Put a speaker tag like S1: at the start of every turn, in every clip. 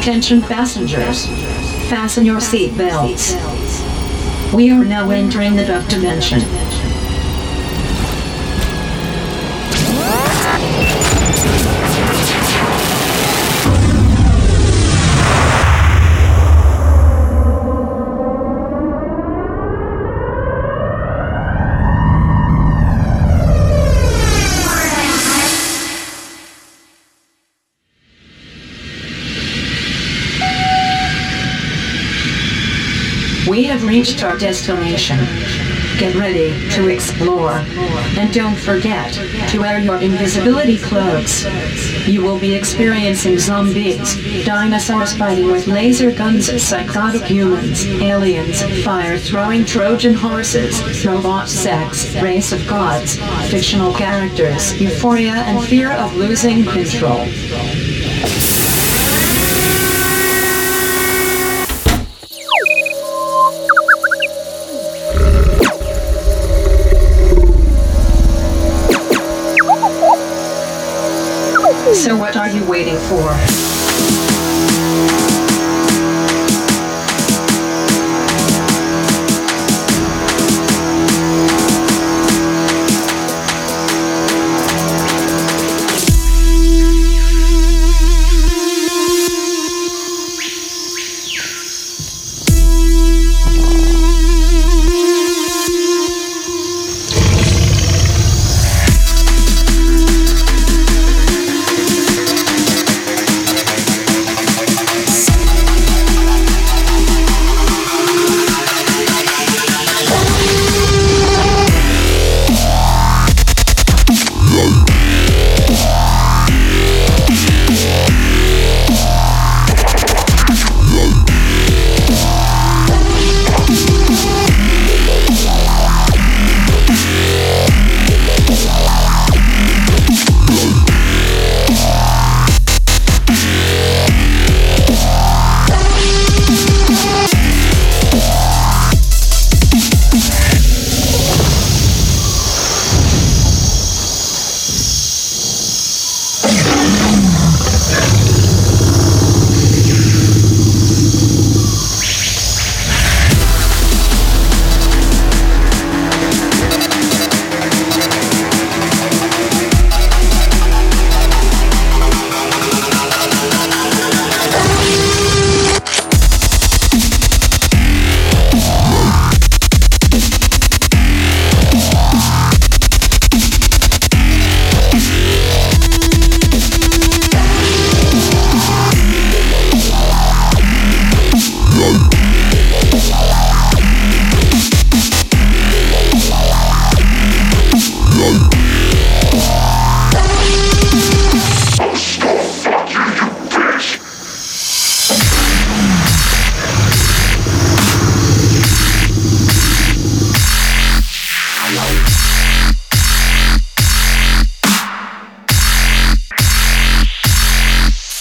S1: Attention passengers. Fasten your seat belts. We are now entering the dub dimension. We have reached our destination. Get ready to explore. And don't forget to wear your invisibility cloaks. You will be experiencing zombies, dinosaurs fighting with laser guns, psychotic humans, aliens, fire-throwing Trojan horses, robot sex, race of gods, fictional characters, euphoria and fear of losing control. So what are you waiting for?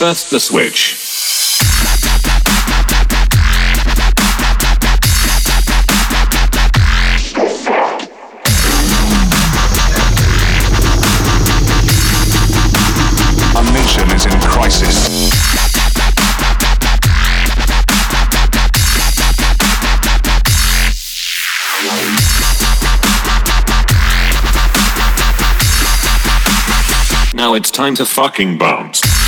S2: First the switch. Our nation is in crisis. Now it's time to fucking bounce.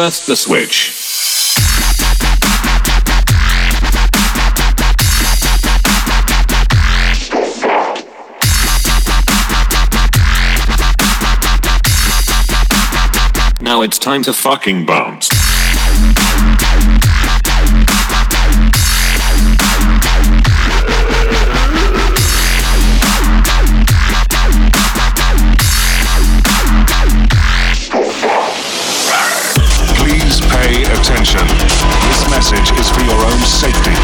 S2: First the switch. Now it's time to fucking bounce. and safety.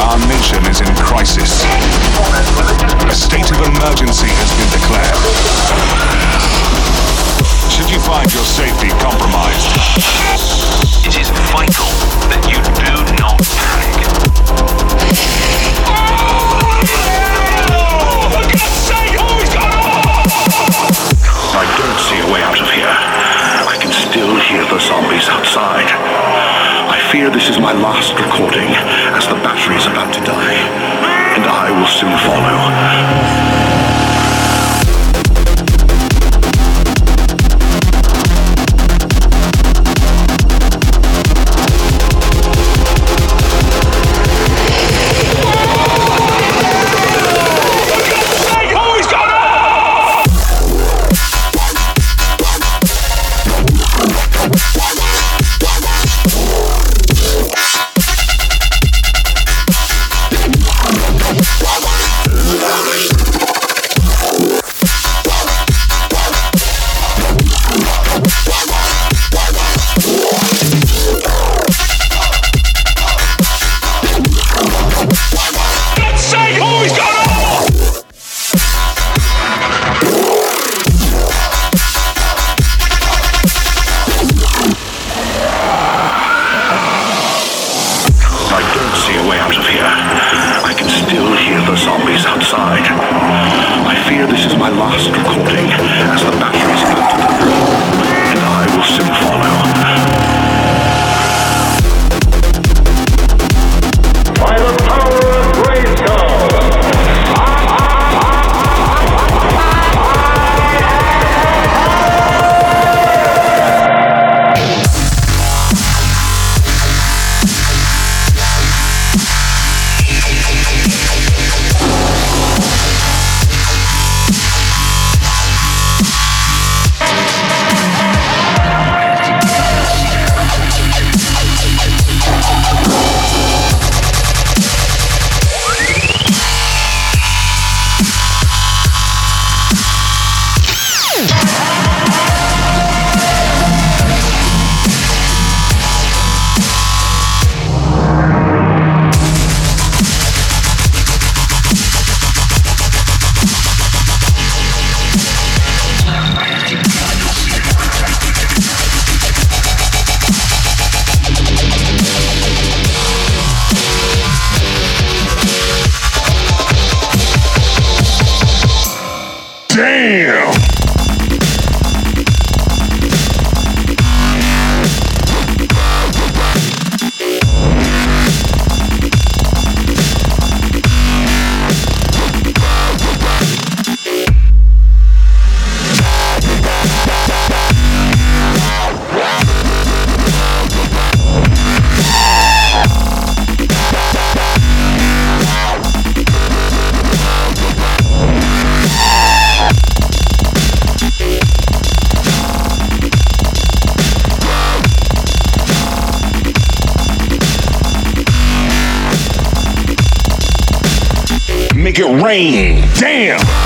S2: Our nation is in crisis.
S3: A state of emergency has been declared. Should you find your safety compromised, it is vital that you
S4: do not panic.
S3: I don't see a way out of here. I can still hear the zombies outside fear this is my last recording, as the battery is about to die, and I will soon follow.
S5: rain. Damn.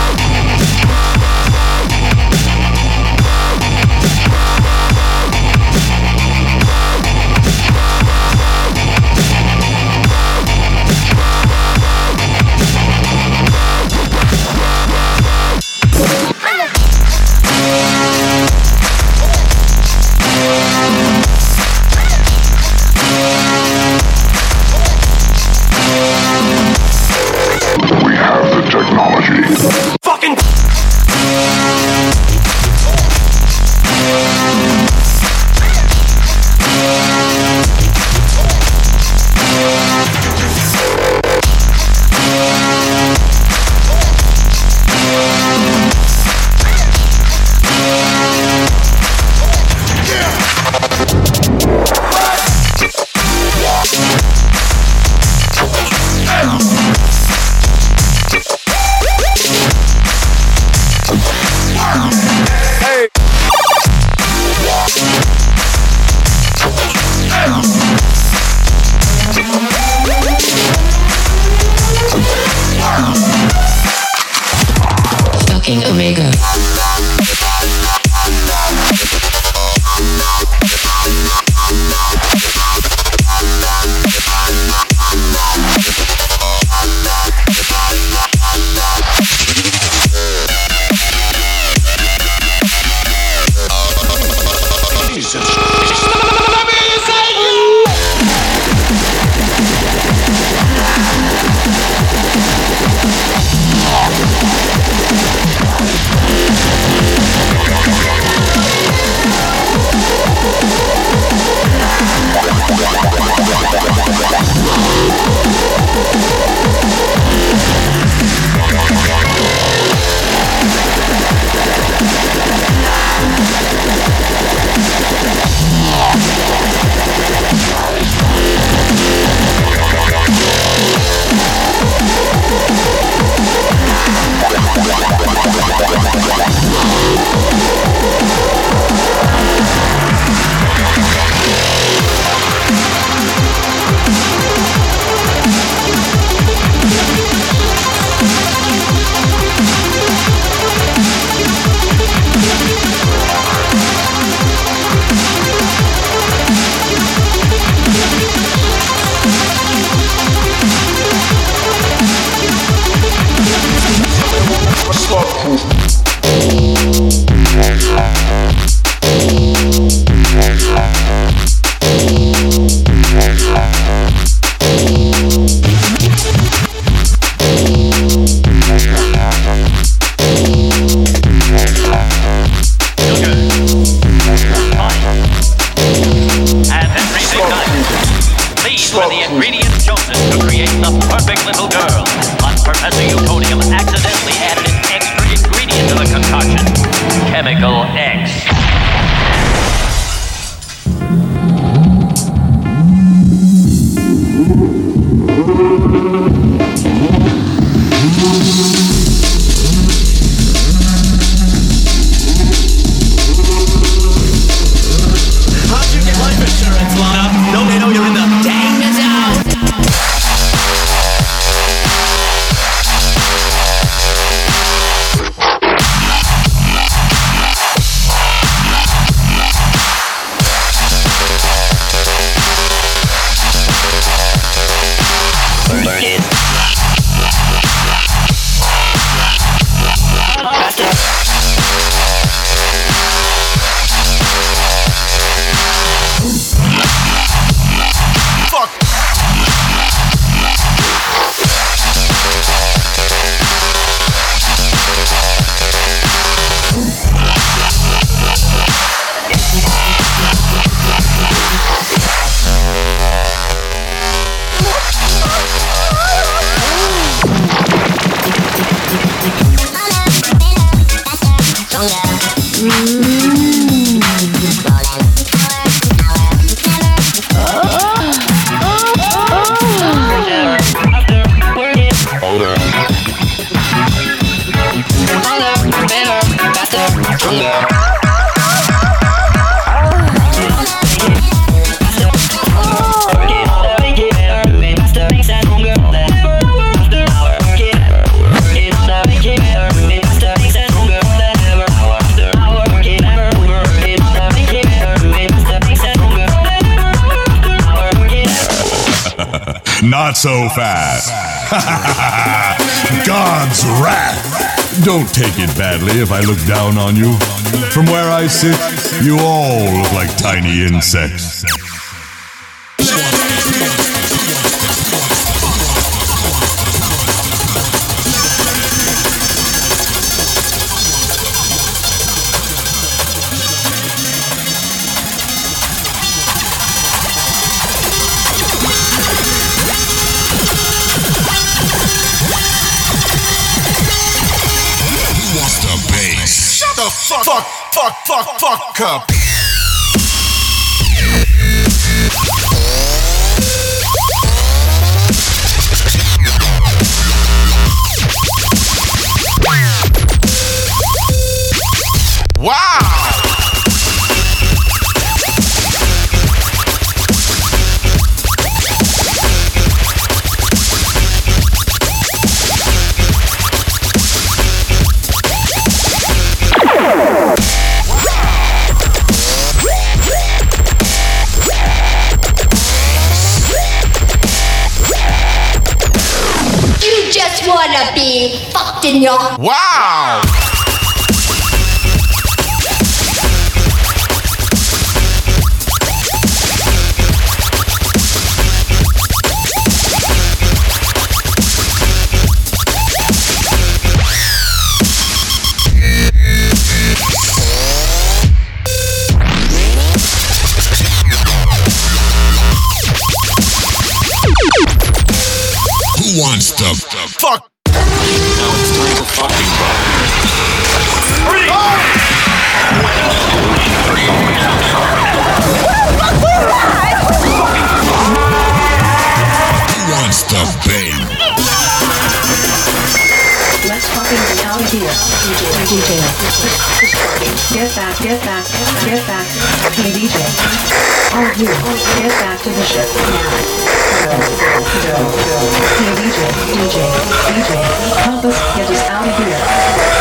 S5: So fast. God's wrath. Don't take it badly if I look down on you. From where I sit, you all look like tiny insects.
S6: Fuck, fuck
S7: fuck
S5: up. of pain. Let's
S3: fucking get out here. DJ,
S8: DJ, get back, get back, get back. Hey DJ, all you, get back to the ship. Go, go, go. Hey DJ, DJ, DJ, help us get us out of here.